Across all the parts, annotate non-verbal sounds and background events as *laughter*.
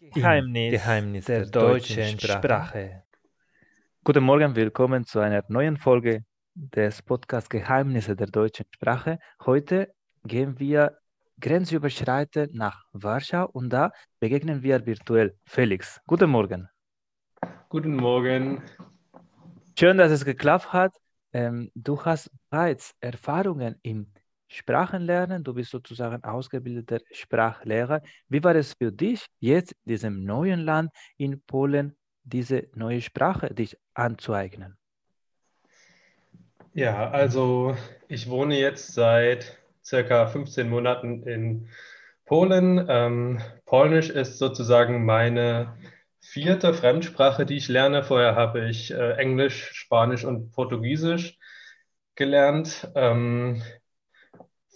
Geheimnis, Geheimnis der, der deutschen Sprache. Sprache. Guten Morgen, willkommen zu einer neuen Folge des Podcasts Geheimnisse der deutschen Sprache. Heute gehen wir grenzüberschreitend nach Warschau und da begegnen wir virtuell Felix. Guten Morgen. Guten Morgen. Schön, dass es geklappt hat. Ähm, du hast bereits Erfahrungen im Sprachenlernen. Du bist sozusagen ausgebildeter Sprachlehrer. Wie war es für dich, jetzt in diesem neuen Land in Polen diese neue Sprache dich anzueignen? Ja, also ich wohne jetzt seit circa 15 Monaten in Polen. Ähm, Polnisch ist sozusagen meine vierte Fremdsprache, die ich lerne. Vorher habe ich äh, Englisch, Spanisch und Portugiesisch gelernt. Ähm,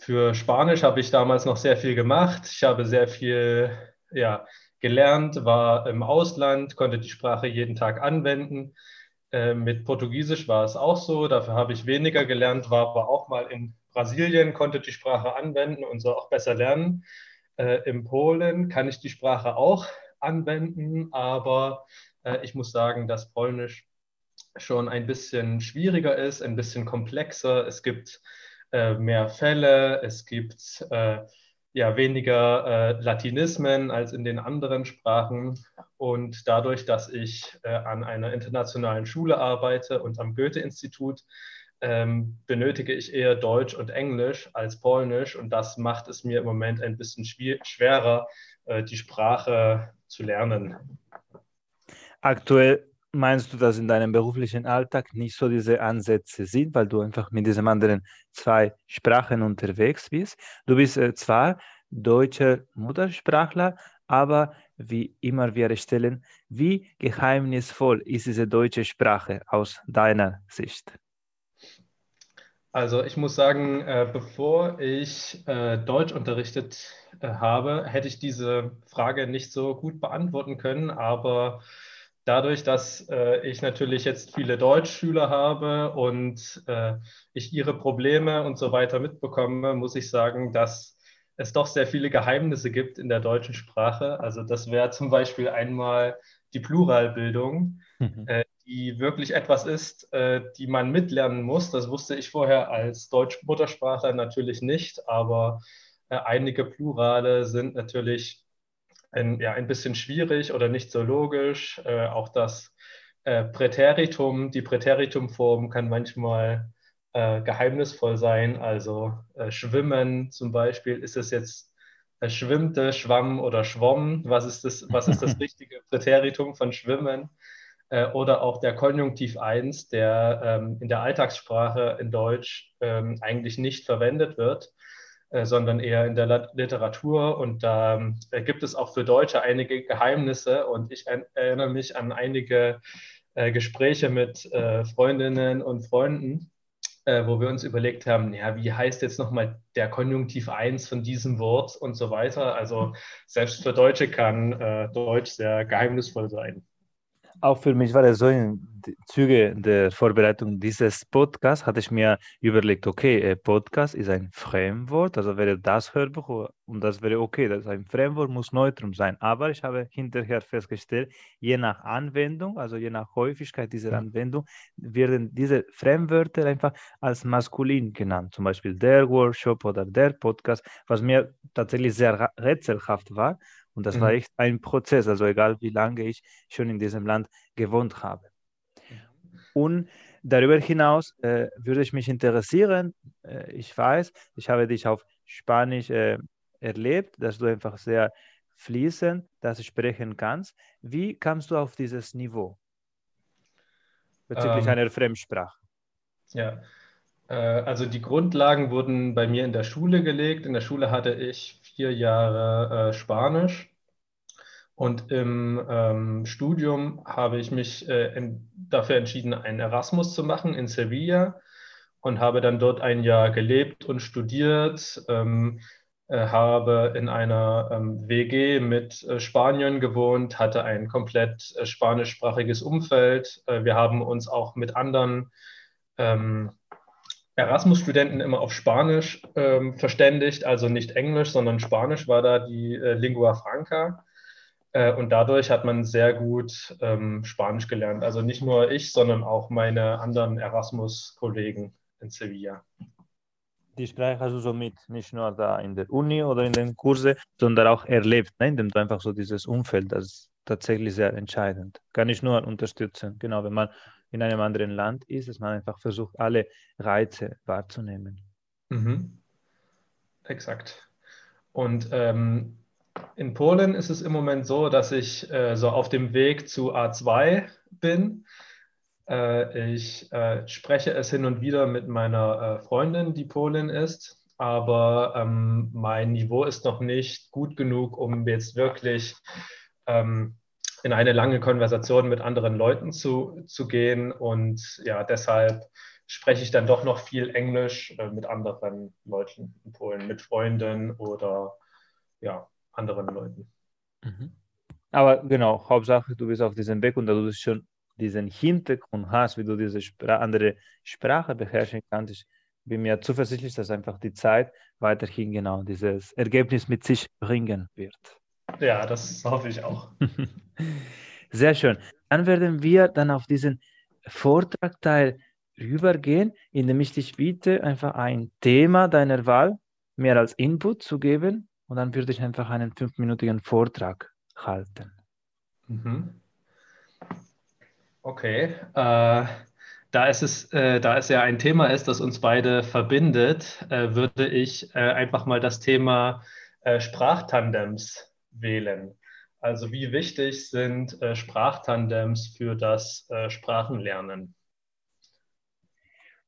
für Spanisch habe ich damals noch sehr viel gemacht. Ich habe sehr viel ja, gelernt, war im Ausland, konnte die Sprache jeden Tag anwenden. Äh, mit Portugiesisch war es auch so. Dafür habe ich weniger gelernt, war aber auch mal in Brasilien, konnte die Sprache anwenden und so auch besser lernen. Äh, in Polen kann ich die Sprache auch anwenden, aber äh, ich muss sagen, dass Polnisch schon ein bisschen schwieriger ist, ein bisschen komplexer. Es gibt äh, mehr Fälle, es gibt äh, ja weniger äh, Latinismen als in den anderen Sprachen. Und dadurch, dass ich äh, an einer internationalen Schule arbeite und am Goethe-Institut, ähm, benötige ich eher Deutsch und Englisch als Polnisch. Und das macht es mir im Moment ein bisschen schwerer, die Sprache zu lernen. Aktuell meinst du, dass in deinem beruflichen Alltag nicht so diese Ansätze sind, weil du einfach mit diesen anderen zwei Sprachen unterwegs bist? Du bist äh, zwar deutscher Muttersprachler, aber wie immer wir stellen, wie geheimnisvoll ist diese deutsche Sprache aus deiner Sicht? Also ich muss sagen, äh, bevor ich äh, Deutsch unterrichtet äh, habe, hätte ich diese Frage nicht so gut beantworten können, aber dadurch, dass äh, ich natürlich jetzt viele Deutschschüler habe und äh, ich ihre Probleme und so weiter mitbekomme, muss ich sagen, dass es doch sehr viele Geheimnisse gibt in der deutschen Sprache. Also das wäre zum Beispiel einmal die Pluralbildung, mhm. äh, die wirklich etwas ist, äh, die man mitlernen muss. Das wusste ich vorher als Deutsch-Muttersprachler natürlich nicht, aber äh, einige Plurale sind natürlich ein, ja, ein bisschen schwierig oder nicht so logisch. Äh, auch das äh, Präteritum, die Präteritumform kann manchmal äh, geheimnisvoll sein. Also äh, schwimmen zum Beispiel, ist es jetzt äh, schwimmte, schwamm oder schwomm? Was ist das, was ist das *laughs* richtige Präteritum von schwimmen? Äh, oder auch der Konjunktiv 1, der ähm, in der Alltagssprache in Deutsch ähm, eigentlich nicht verwendet wird sondern eher in der Literatur. Und da äh, gibt es auch für Deutsche einige Geheimnisse. Und ich erinnere mich an einige äh, Gespräche mit Freundinnen und Freunden, wo wir uns überlegt haben, ja, wie heißt jetzt nochmal der Konjunktiv 1 von diesem Wort und so weiter. Also selbst für Deutsche kann Deutsch sehr geheimnisvoll sein auch für mich war es so in Züge der Vorbereitung dieses Podcasts, hatte ich mir überlegt, okay, äh, Podcast ist ein Fremdwort, also wäre das Hörbuch und das wäre okay, das ist ein Fremdwort, muss neutrum sein. Aber ich habe hinterher festgestellt, je nach Anwendung, also je nach Häufigkeit dieser Anwendung, werden diese Fremdwörter einfach als maskulin genannt. Zum Beispiel der Workshop oder der Podcast, was mir tatsächlich sehr rätselhaft war. Und das mhm. war echt ein Prozess, also egal wie lange ich schon in diesem Land gewohnt habe. Und darüber hinaus äh, würde ich mich interessieren, äh, ich weiß, ich habe dich auf Spanisch äh, erlebt, dass du einfach sehr fließend das sprechen kannst. Wie kamst du auf dieses Niveau bezüglich ähm, einer Fremdsprache? Ja, äh, also die Grundlagen wurden bei mir in der Schule gelegt. In der Schule hatte ich vier Jahre äh, Spanisch und im ähm, Studium habe ich mich äh, in, dafür entschieden, einen Erasmus zu machen in Sevilla und habe dann dort ein Jahr gelebt und studiert. Ähm, äh, habe in einer ähm, WG mit äh, Spaniern gewohnt, hatte ein komplett äh, spanischsprachiges Umfeld. Äh, wir haben uns auch mit anderen ähm, Erasmus-Studenten immer auf Spanisch ähm, verständigt, also nicht Englisch, sondern Spanisch war da die äh, Lingua Franca. Äh, und dadurch hat man sehr gut ähm, Spanisch gelernt. Also nicht nur ich, sondern auch meine anderen Erasmus-Kollegen in Sevilla. Die Sprache hast du somit nicht nur da in der Uni oder in den Kursen, sondern auch erlebt, ne? indem du einfach so dieses Umfeld, das ist tatsächlich sehr entscheidend. Kann ich nur unterstützen. Genau, wenn man in einem anderen Land ist, dass man einfach versucht, alle Reize wahrzunehmen. Mhm. Exakt. Und ähm, in Polen ist es im Moment so, dass ich äh, so auf dem Weg zu A2 bin. Äh, ich äh, spreche es hin und wieder mit meiner äh, Freundin, die Polin ist, aber ähm, mein Niveau ist noch nicht gut genug, um jetzt wirklich ähm, in eine lange Konversation mit anderen Leuten zu, zu gehen. Und ja, deshalb spreche ich dann doch noch viel Englisch äh, mit anderen Leuten in Polen, mit Freunden oder ja, anderen Leuten. Mhm. Aber genau, Hauptsache, du bist auf diesem Weg und da du schon diesen Hintergrund hast, wie du diese Spra andere Sprache beherrschen kannst. Ich bin mir zuversichtlich, dass einfach die Zeit weiterhin genau dieses Ergebnis mit sich bringen wird. Ja, das hoffe ich auch. *laughs* Sehr schön. Dann werden wir dann auf diesen Vortragteil rübergehen, indem ich dich bitte, einfach ein Thema deiner Wahl mehr als Input zu geben und dann würde ich einfach einen fünfminütigen Vortrag halten. Mhm. Okay. Äh, da, es ist, äh, da es ja ein Thema ist, das uns beide verbindet, äh, würde ich äh, einfach mal das Thema äh, Sprachtandems wählen. Also wie wichtig sind äh, Sprachtandems für das Sprachenlernen?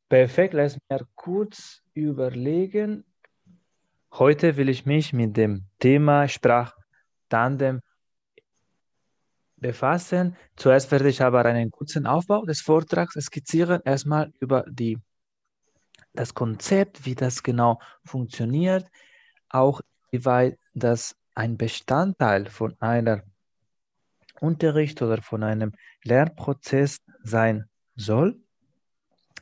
Perfekt, lass mir kurz überlegen. Heute will ich mich mit dem Thema Sprachtandem befassen. Zuerst werde ich aber einen kurzen Aufbau des Vortrags skizzieren. Erstmal über die, das Konzept, wie das genau funktioniert, auch wie weit das ein Bestandteil von einer Unterricht oder von einem Lernprozess sein soll.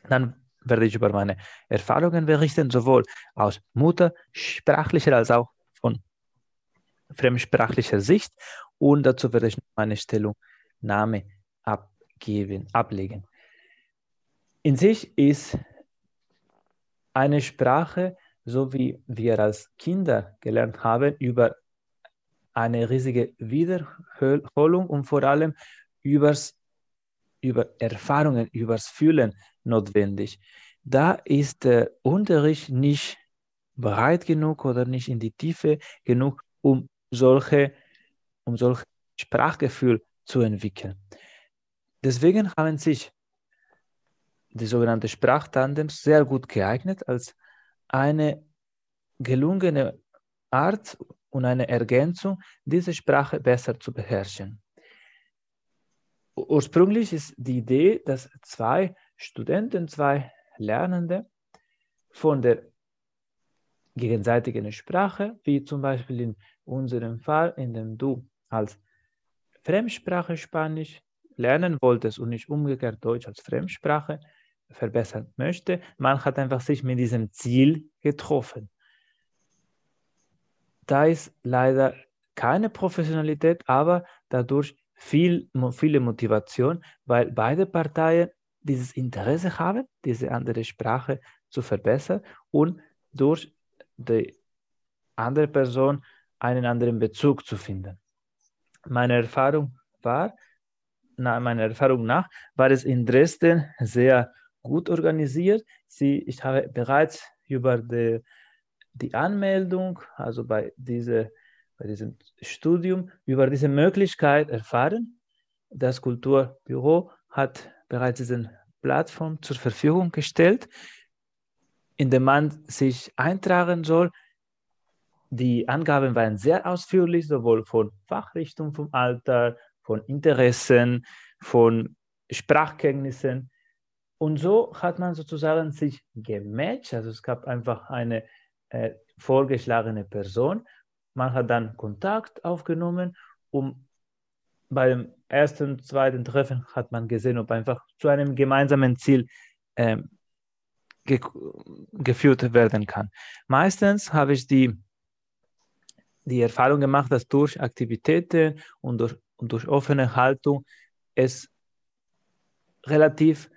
Dann werde ich über meine Erfahrungen berichten, sowohl aus muttersprachlicher als auch von fremdsprachlicher Sicht. Und dazu werde ich meine Stellungnahme abgeben, ablegen. In sich ist eine Sprache, so wie wir als Kinder gelernt haben, über eine riesige Wiederholung und vor allem übers, über Erfahrungen, übers Fühlen notwendig. Da ist der Unterricht nicht breit genug oder nicht in die Tiefe genug, um solche, um solche Sprachgefühl zu entwickeln. Deswegen haben sich die sogenannten Sprachtandems sehr gut geeignet als eine gelungene Art und eine Ergänzung, diese Sprache besser zu beherrschen. Ursprünglich ist die Idee, dass zwei Studenten, zwei Lernende von der gegenseitigen Sprache, wie zum Beispiel in unserem Fall, in dem du als Fremdsprache Spanisch lernen wolltest und nicht umgekehrt Deutsch als Fremdsprache verbessern möchte. Man hat einfach sich mit diesem Ziel getroffen. Da ist leider keine Professionalität, aber dadurch viel, viele Motivation, weil beide Parteien dieses Interesse haben, diese andere Sprache zu verbessern und durch die andere Person einen anderen Bezug zu finden. Meine Erfahrung war, nach meiner Erfahrung nach, war es in Dresden sehr gut organisiert. Sie, ich habe bereits über die, die Anmeldung, also bei, diese, bei diesem Studium, über diese Möglichkeit erfahren. Das Kulturbüro hat bereits diese Plattform zur Verfügung gestellt, in der man sich eintragen soll. Die Angaben waren sehr ausführlich, sowohl von Fachrichtung, vom Alter, von Interessen, von Sprachkenntnissen. Und so hat man sozusagen sich gematcht. Also es gab einfach eine äh, vorgeschlagene Person. Man hat dann Kontakt aufgenommen, um beim ersten, zweiten Treffen hat man gesehen, ob einfach zu einem gemeinsamen Ziel ähm, ge geführt werden kann. Meistens habe ich die die Erfahrung gemacht, dass durch Aktivitäten und durch, und durch offene Haltung es relativ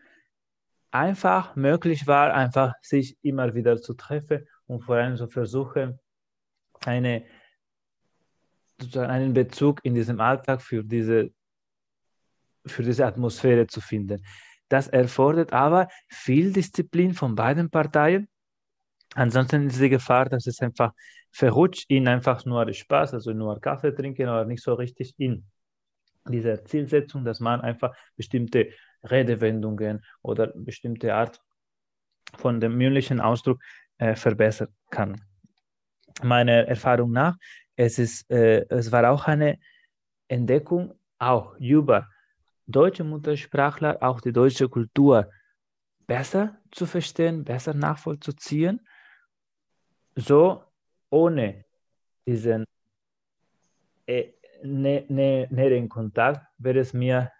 einfach möglich war, einfach sich immer wieder zu treffen und vor allem zu versuchen, eine, einen Bezug in diesem Alltag für diese, für diese Atmosphäre zu finden. Das erfordert aber viel Disziplin von beiden Parteien. Ansonsten ist die Gefahr, dass es einfach verrutscht in einfach nur Spaß, also nur Kaffee trinken oder nicht so richtig in dieser Zielsetzung, dass man einfach bestimmte Redewendungen oder bestimmte Art von dem mündlichen Ausdruck äh, verbessern kann. Meiner Erfahrung nach, es, ist, äh, es war auch eine Entdeckung, auch über deutsche Muttersprachler, auch die deutsche Kultur besser zu verstehen, besser nachvollziehen, so ohne diesen äh, näheren Kontakt wäre es mir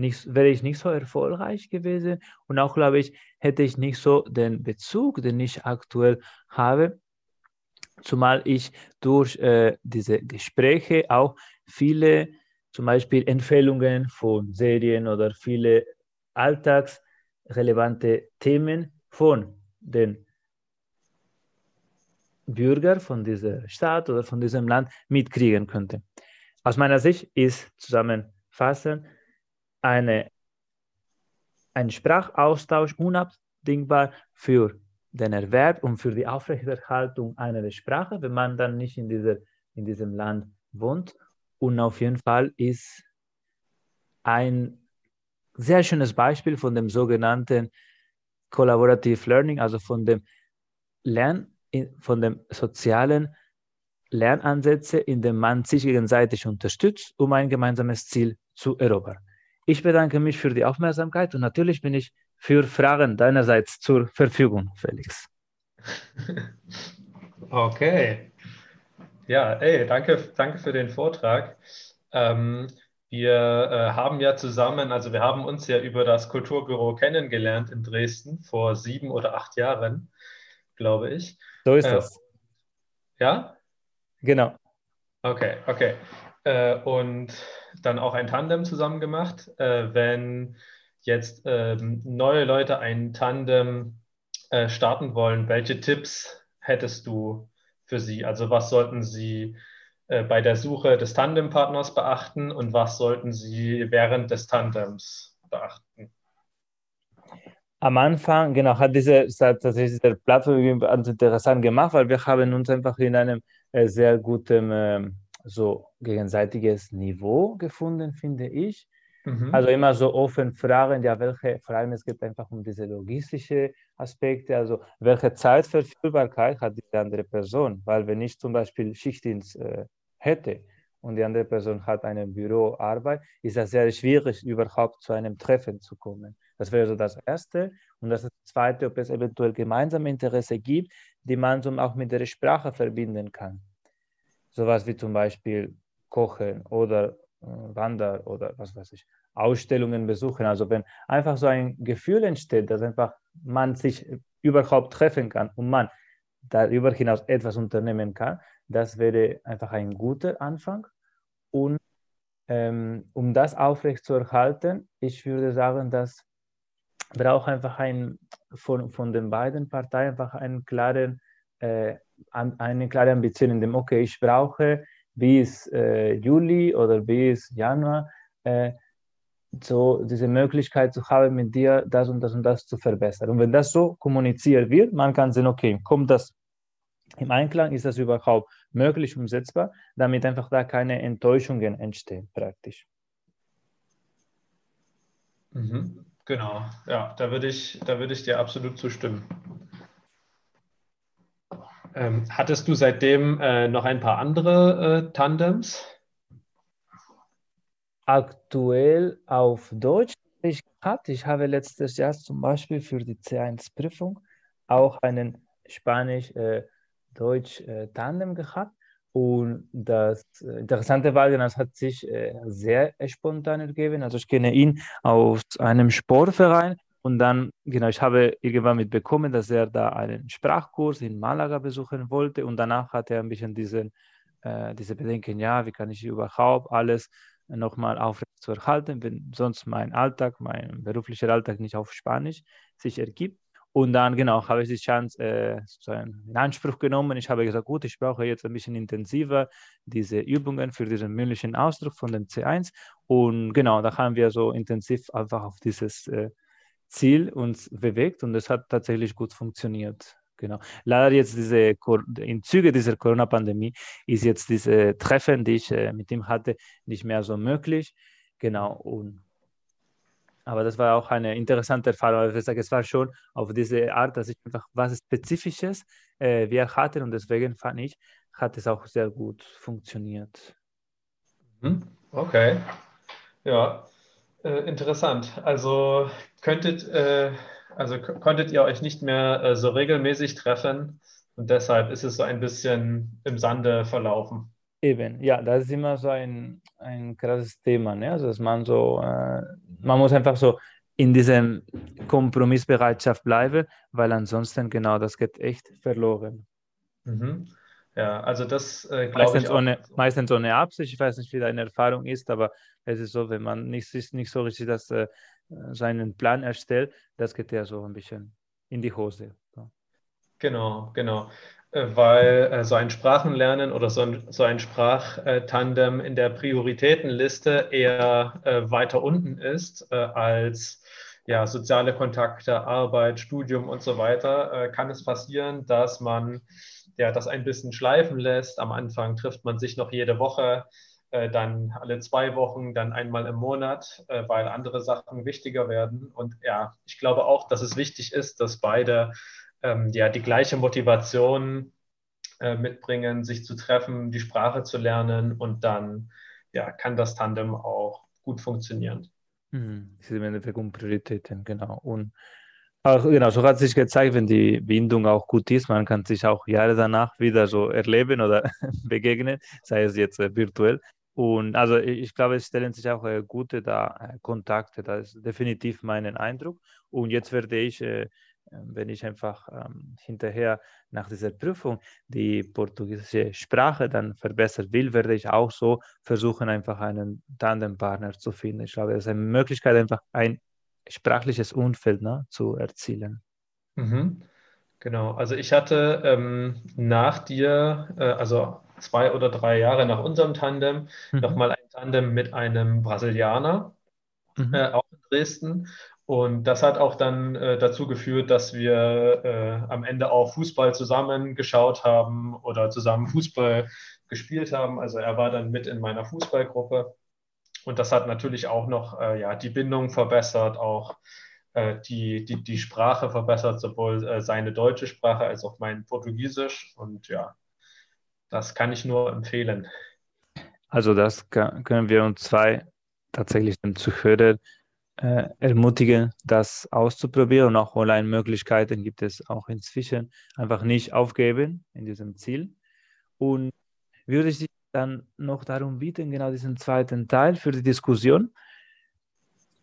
nicht, wäre ich nicht so erfolgreich gewesen und auch glaube ich, hätte ich nicht so den Bezug, den ich aktuell habe, zumal ich durch äh, diese Gespräche auch viele zum Beispiel Empfehlungen von Serien oder viele alltagsrelevante Themen von den Bürgern von dieser Stadt oder von diesem Land mitkriegen könnte. Aus meiner Sicht ist zusammenfassend eine, ein Sprachaustausch unabdingbar für den Erwerb und für die Aufrechterhaltung einer Sprache, wenn man dann nicht in, dieser, in diesem Land wohnt und auf jeden Fall ist ein sehr schönes Beispiel von dem sogenannten Collaborative Learning, also von dem Lern, von dem sozialen Lernansätze, in dem man sich gegenseitig unterstützt, um ein gemeinsames Ziel zu erobern. Ich bedanke mich für die Aufmerksamkeit und natürlich bin ich für Fragen deinerseits zur Verfügung, Felix. *laughs* Okay. Ja, ey, danke, danke für den Vortrag. Ähm, wir äh, haben ja zusammen, also wir haben uns ja über das Kulturbüro kennengelernt in Dresden vor sieben oder acht Jahren, glaube ich. So ist äh, das. Ja? Genau. Okay, okay. Äh, und dann auch ein Tandem zusammen gemacht. Äh, wenn jetzt ähm, neue Leute ein Tandem äh, starten wollen, welche Tipps hättest du für Sie? Also was sollten Sie äh, bei der Suche des Tandempartners beachten und was sollten Sie während des Tandems beachten? Am Anfang, genau, hat diese, tatsächlich diese Plattform ganz interessant gemacht, weil wir haben uns einfach in einem äh, sehr guten äh, so gegenseitiges Niveau gefunden, finde ich. Mhm. Also immer so offen fragen, ja, welche, vor allem es geht einfach um diese logistische Aspekte, also welche Zeitverfügbarkeit hat die andere Person, weil wenn ich zum Beispiel Schichtdienst äh, hätte und die andere Person hat eine Büroarbeit, ist das sehr schwierig, überhaupt zu einem Treffen zu kommen. Das wäre so das Erste. Und das Zweite, ob es eventuell gemeinsame Interesse gibt, die man so auch mit der Sprache verbinden kann. Sowas wie zum Beispiel Kochen oder äh, Wander oder was weiß ich, Ausstellungen besuchen. Also wenn einfach so ein Gefühl entsteht, dass einfach man sich überhaupt treffen kann und man darüber hinaus etwas unternehmen kann, das wäre einfach ein guter Anfang. Und ähm, um das aufrechtzuerhalten, ich würde sagen, dass braucht einfach ein, von, von den beiden Parteien einfach einen klaren, äh, eine klare Ambition in dem, okay, ich brauche bis äh, Juli oder bis Januar äh, so diese Möglichkeit zu haben, mit dir das und das und das zu verbessern. Und wenn das so kommuniziert wird, man kann sehen, okay, kommt das im Einklang, ist das überhaupt möglich umsetzbar, damit einfach da keine Enttäuschungen entstehen praktisch. Mhm. Genau, ja, da würde ich, da würde ich dir absolut zustimmen. Ähm, hattest du seitdem äh, noch ein paar andere äh, Tandems? Aktuell auf Deutsch ich gehabt. Ich habe letztes Jahr zum Beispiel für die C1-Prüfung auch einen Spanisch-Deutsch-Tandem äh, gehabt. Und das äh, Interessante war, das hat sich äh, sehr spontan ergeben. Also ich kenne ihn aus einem Sportverein und dann, genau, ich habe irgendwann mitbekommen, dass er da einen Sprachkurs in Malaga besuchen wollte und danach hat er ein bisschen diesen äh, diese Bedenken, ja, wie kann ich überhaupt alles nochmal aufrecht zu erhalten, wenn sonst mein Alltag, mein beruflicher Alltag nicht auf Spanisch sich ergibt. Und dann, genau, habe ich die Chance äh, in Anspruch genommen. Ich habe gesagt, gut, ich brauche jetzt ein bisschen intensiver diese Übungen für diesen mündlichen Ausdruck von dem C1. Und genau, da haben wir so intensiv einfach auf dieses äh, Ziel uns bewegt und es hat tatsächlich gut funktioniert. Genau. Leider jetzt diese, im Zuge dieser Corona-Pandemie ist jetzt diese Treffen, die ich äh, mit ihm hatte, nicht mehr so möglich. Genau. Und, aber das war auch eine interessante Erfahrung. Ich sage, es war schon auf diese Art, dass ich einfach was Spezifisches äh, wir hatten und deswegen fand ich, hat es auch sehr gut funktioniert. Mhm. Okay. Ja, äh, interessant. Also könntet äh, also konntet ihr euch nicht mehr äh, so regelmäßig treffen und deshalb ist es so ein bisschen im Sande verlaufen. Eben, ja, das ist immer so ein, ein krasses Thema, ne? Also dass man so, äh, man muss einfach so in diesem Kompromissbereitschaft bleiben, weil ansonsten genau das geht echt verloren. Mhm. Ja, also das äh, glaube ich. Auch. Ohne, meistens ohne Absicht, ich weiß nicht, wie deine Erfahrung ist, aber es ist so, wenn man nicht, nicht so richtig das äh, seinen Plan erstellt, das geht ja so ein bisschen in die Hose. So. Genau, genau. Äh, weil äh, so ein Sprachenlernen oder so ein, so ein Sprachtandem in der Prioritätenliste eher äh, weiter unten ist als ja, soziale Kontakte, Arbeit, Studium und so weiter, kann es passieren, dass man ja, das ein bisschen schleifen lässt. Am Anfang trifft man sich noch jede Woche, äh, dann alle zwei Wochen, dann einmal im Monat, äh, weil andere Sachen wichtiger werden. Und ja, ich glaube auch, dass es wichtig ist, dass beide ähm, ja die gleiche Motivation äh, mitbringen, sich zu treffen, die Sprache zu lernen und dann ja, kann das Tandem auch gut funktionieren. Das ist im Endeffekt um Prioritäten, genau. Und auch, genau, so hat sich gezeigt, wenn die Bindung auch gut ist, man kann sich auch Jahre danach wieder so erleben oder *laughs* begegnen, sei es jetzt äh, virtuell. Und also ich glaube, es stellen sich auch äh, gute da, äh, Kontakte, das ist definitiv mein Eindruck. Und jetzt werde ich, äh, wenn ich einfach ähm, hinterher nach dieser Prüfung die portugiesische Sprache dann verbessern will, werde ich auch so versuchen, einfach einen Tandempartner zu finden. Ich glaube, das ist eine Möglichkeit, einfach ein sprachliches Umfeld ne, zu erzielen. Mhm. Genau, also ich hatte ähm, nach dir, äh, also zwei oder drei Jahre nach unserem Tandem, mhm. nochmal ein Tandem mit einem Brasilianer, mhm. äh, auch in Dresden. Und das hat auch dann äh, dazu geführt, dass wir äh, am Ende auch Fußball zusammen geschaut haben oder zusammen *laughs* Fußball gespielt haben. Also er war dann mit in meiner Fußballgruppe. Und das hat natürlich auch noch äh, ja, die Bindung verbessert, auch äh, die, die, die Sprache verbessert, sowohl äh, seine deutsche Sprache als auch mein Portugiesisch. Und ja, das kann ich nur empfehlen. Also das können wir uns zwei tatsächlich dem Zuhörer äh, ermutigen, das auszuprobieren. Und auch Online-Möglichkeiten gibt es auch inzwischen. Einfach nicht aufgeben in diesem Ziel. Und würde ich Sie dann noch darum bitten, genau diesen zweiten Teil für die Diskussion.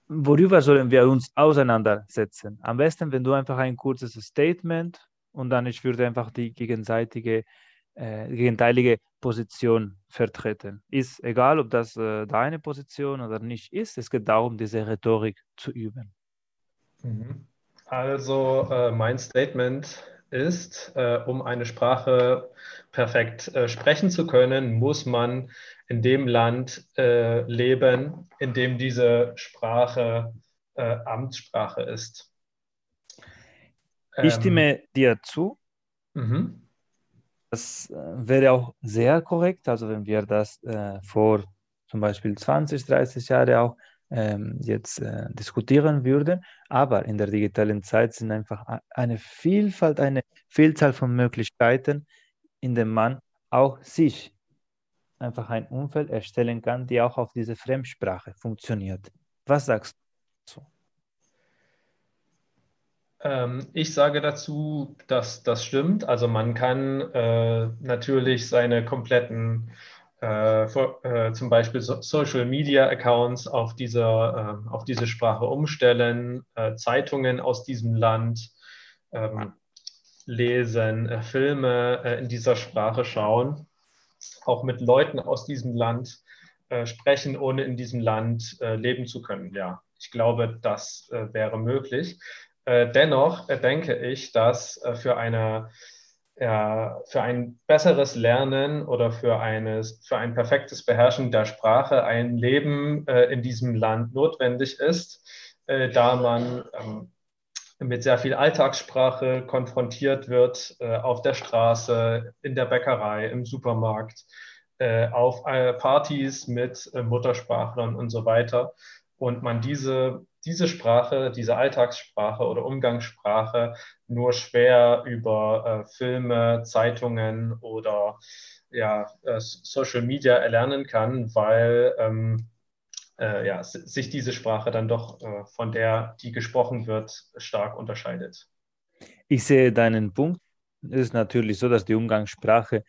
Worüber sollen wir uns auseinandersetzen? Am besten, wenn du einfach ein kurzes Statement und dann ich würde einfach die gegenseitige äh, gegenteilige Position vertreten. Ist egal, ob das äh, deine Position oder nicht ist, es geht darum, diese Rhetorik zu üben. Mhm. Also äh, mein Statement ist, äh, um eine Sprache perfekt äh, sprechen zu können, muss man in dem Land äh, leben, in dem diese Sprache Amtssprache ist. Ich stimme ähm, dir zu. Mhm. Das äh, wäre auch sehr korrekt, also wenn wir das äh, vor zum Beispiel 20, 30 Jahren auch ähm, jetzt äh, diskutieren würden. Aber in der digitalen Zeit sind einfach eine Vielfalt, eine Vielzahl von Möglichkeiten, in denen man auch sich einfach ein Umfeld erstellen kann, die auch auf diese Fremdsprache funktioniert. Was sagst du? Ähm, ich sage dazu, dass das stimmt. Also man kann äh, natürlich seine kompletten, äh, for, äh, zum Beispiel so Social Media Accounts auf, dieser, äh, auf diese Sprache umstellen, äh, Zeitungen aus diesem Land ähm, lesen, äh, Filme in dieser Sprache schauen. auch mit Leuten aus diesem Land äh, sprechen, ohne in diesem Land äh, leben zu können. Ja, ich glaube, das äh, wäre möglich. Äh, dennoch denke ich, dass für eine ja, für ein besseres Lernen oder für, eines, für ein perfektes Beherrschen der Sprache ein Leben äh, in diesem Land notwendig ist, äh, da man ähm, mit sehr viel Alltagssprache konfrontiert wird, äh, auf der Straße, in der Bäckerei, im Supermarkt, äh, auf äh, Partys mit äh, Muttersprachlern und so weiter. Und man diese, diese Sprache, diese Alltagssprache oder Umgangssprache nur schwer über äh, Filme, Zeitungen oder ja, äh, Social Media erlernen kann, weil ähm, äh, ja, sich diese Sprache dann doch äh, von der, die gesprochen wird, stark unterscheidet. Ich sehe deinen Punkt. Es ist natürlich so, dass die Umgangssprache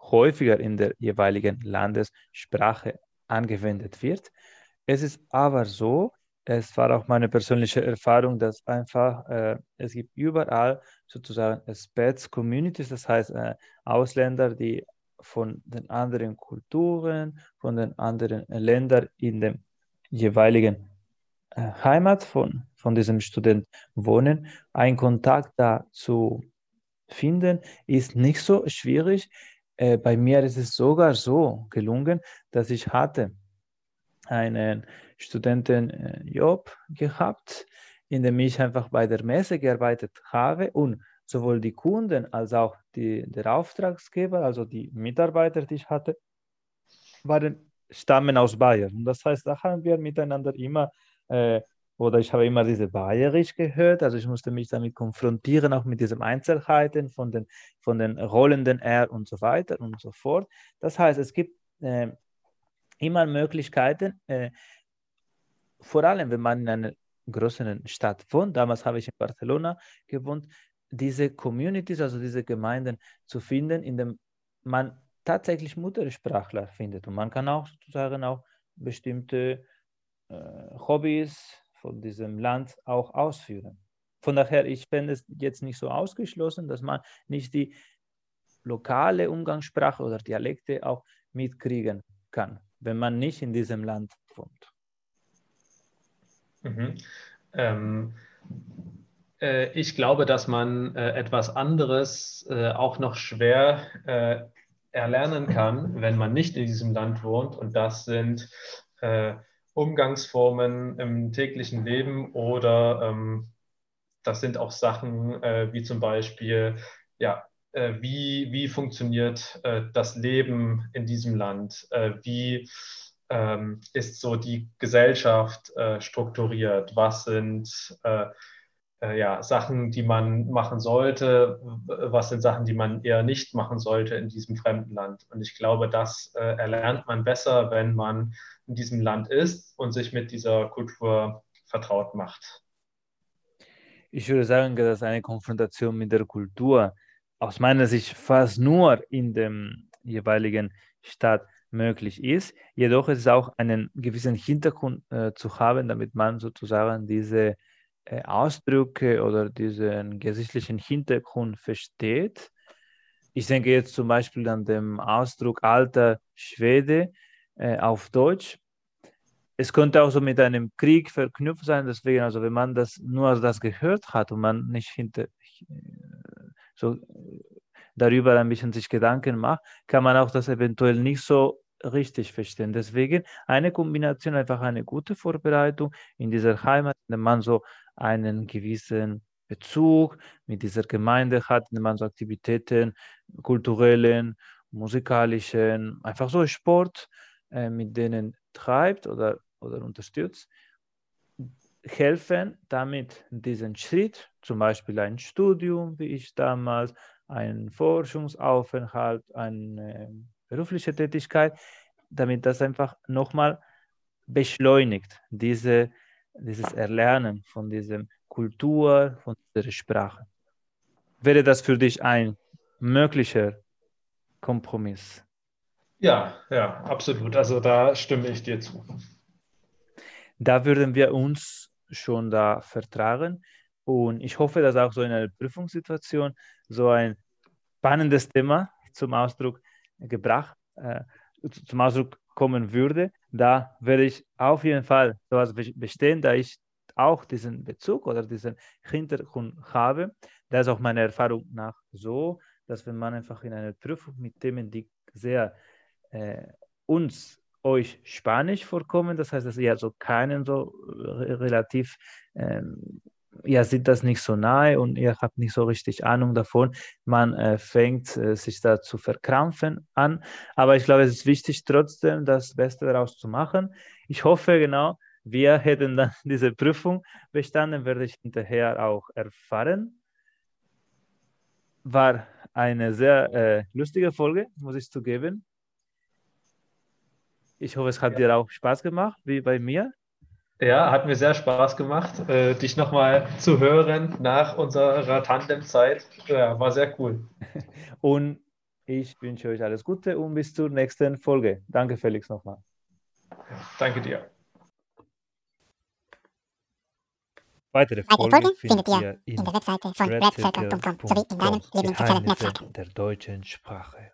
häufiger in der jeweiligen Landessprache angewendet wird. Es ist aber so, es war auch meine persönliche Erfahrung, dass einfach äh, es gibt überall sozusagen Spets Communities, das heißt äh, Ausländer, die von den anderen Kulturen, von den anderen Ländern in dem jeweiligen äh, Heimat von, von diesem Student wohnen. Ein Kontakt da zu finden ist nicht so schwierig. Äh, bei mir ist es sogar so gelungen, dass ich hatte einen Studentenjob äh, gehabt, in dem ich einfach bei der Messe gearbeitet habe und sowohl die Kunden als auch die, der Auftragsgeber, also die Mitarbeiter, die ich hatte, waren, stammen aus Bayern. Und das heißt, da haben wir miteinander immer, äh, oder ich habe immer diese Bayerisch gehört, also ich musste mich damit konfrontieren, auch mit diesen Einzelheiten von den, von den rollenden R und so weiter und so fort. Das heißt, es gibt äh, immer Möglichkeiten, äh, vor allem wenn man in einer größeren Stadt wohnt, damals habe ich in Barcelona gewohnt, diese Communities, also diese Gemeinden zu finden, in denen man tatsächlich Muttersprachler findet. Und man kann auch sozusagen auch bestimmte äh, Hobbys von diesem Land auch ausführen. Von daher, ich fände es jetzt nicht so ausgeschlossen, dass man nicht die lokale Umgangssprache oder Dialekte auch mitkriegen kann, wenn man nicht in diesem Land wohnt. Mhm. Ähm, äh, ich glaube, dass man äh, etwas anderes äh, auch noch schwer äh, erlernen kann, wenn man nicht in diesem Land wohnt. Und das sind äh, Umgangsformen im täglichen Leben oder ähm, das sind auch Sachen äh, wie zum Beispiel, ja, wie, wie funktioniert das Leben in diesem Land? wie ähm, ist so die Gesellschaft äh, strukturiert? Was sind äh, äh, ja, Sachen, die man machen sollte? Was sind Sachen, die man eher nicht machen sollte in diesem fremden Land? Und ich glaube, das äh, erlernt man besser, wenn man in diesem Land ist und sich mit dieser Kultur vertraut macht. Ich würde sagen, dass eine Konfrontation mit der Kultur aus meiner Sicht fast nur in dem jeweiligen Staat möglich ist. Jedoch ist es auch einen gewissen Hintergrund äh, zu haben, damit man sozusagen diese äh, Ausdrücke oder diesen gesichtlichen Hintergrund versteht. Ich denke jetzt zum Beispiel an den Ausdruck alter Schwede äh, auf Deutsch. Es könnte auch so mit einem Krieg verknüpft sein, deswegen, also wenn man das nur das gehört hat und man nicht hinter, so darüber ein bisschen sich Gedanken macht, kann man auch das eventuell nicht so richtig verstehen. Deswegen eine Kombination, einfach eine gute Vorbereitung in dieser Heimat, der man so einen gewissen Bezug mit dieser Gemeinde hat, der man so Aktivitäten, kulturellen, musikalischen, einfach so Sport äh, mit denen treibt oder, oder unterstützt, helfen damit diesen Schritt, zum Beispiel ein Studium, wie ich damals, ein Forschungsaufenthalt, eine berufliche Tätigkeit, damit das einfach nochmal beschleunigt, diese, dieses Erlernen von dieser Kultur, von dieser Sprache. Wäre das für dich ein möglicher Kompromiss? Ja, ja, absolut. Also da stimme ich dir zu. Da würden wir uns schon da vertragen. Und ich hoffe, dass auch so in einer Prüfungssituation so ein spannendes Thema zum Ausdruck gebracht äh, zum Ausdruck kommen würde, da werde ich auf jeden Fall sowas bestehen, da ich auch diesen Bezug oder diesen Hintergrund habe. Da ist auch meine Erfahrung nach so, dass wenn man einfach in einer Prüfung mit Themen, die sehr äh, uns euch Spanisch vorkommen, das heißt, dass ihr so keinen so relativ ähm, ihr seht das nicht so nahe und ihr habt nicht so richtig Ahnung davon. Man äh, fängt äh, sich da zu verkrampfen an. Aber ich glaube, es ist wichtig, trotzdem das Beste daraus zu machen. Ich hoffe genau, wir hätten dann *laughs* diese Prüfung bestanden, werde ich hinterher auch erfahren. War eine sehr äh, lustige Folge, muss ich zugeben. Ich hoffe, es hat ja. dir auch Spaß gemacht, wie bei mir. Ja, hat mir sehr Spaß gemacht, äh, dich nochmal zu hören nach unserer Tandemzeit. Ja, war sehr cool. *laughs* Und ich wünsche euch alles Gute und bis zur nächsten Folge. Danke, Felix, nochmal. Danke dir. Weitere Folgen, Folge findet ihr in der Webseite von redcircle.com sowie in deinem Lieblingsnetzwerk der deutschen Sprache.